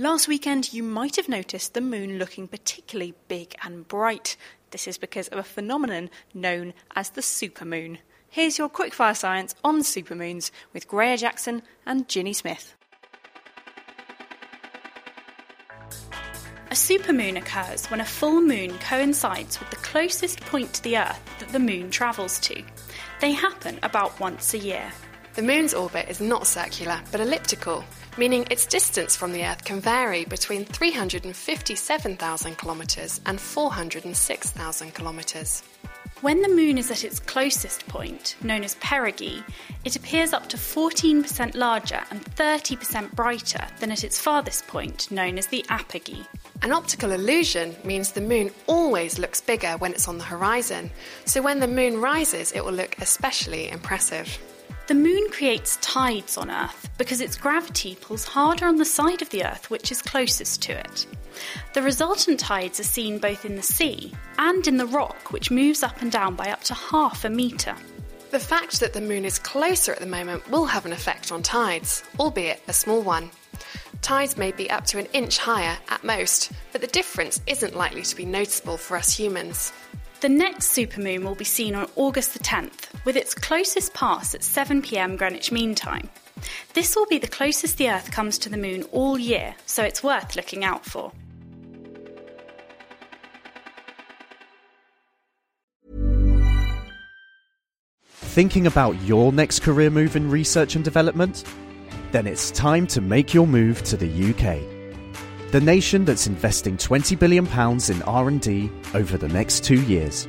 Last weekend, you might have noticed the moon looking particularly big and bright. This is because of a phenomenon known as the supermoon. Here's your quickfire science on supermoons with Graihagh Jackson and Ginny Smith. A supermoon occurs when a full moon coincides with the closest point to the Earth that the moon travels to. They happen about once a year. The moon's orbit is not circular, but elliptical, meaning its distance from the Earth can vary between 357,000 kilometres and 406,000 kilometres. When the moon is at its closest point, known as perigee, it appears up to 14% larger and 30% brighter than at its farthest point, known as the apogee. An optical illusion means the moon always looks bigger when it's on the horizon, so when the moon rises, it will look especially impressive. The moon creates tides on Earth because its gravity pulls harder on the side of the Earth which is closest to it. The resultant tides are seen both in the sea and in the rock, which moves up and down by up to half a metre. The fact that the moon is closer at the moment will have an effect on tides, albeit a small one. Tides may be up to an inch higher at most, but the difference isn't likely to be noticeable for us humans. The next supermoon will be seen on August the 10th, with its closest pass at 7pm Greenwich Mean Time. This will be the closest the Earth comes to the Moon all year, so it's worth looking out for. Thinking about your next career move in research and development? Then it's time to make your move to the UK. The nation that's investing 20 billion pounds in R&D over the next 2 years.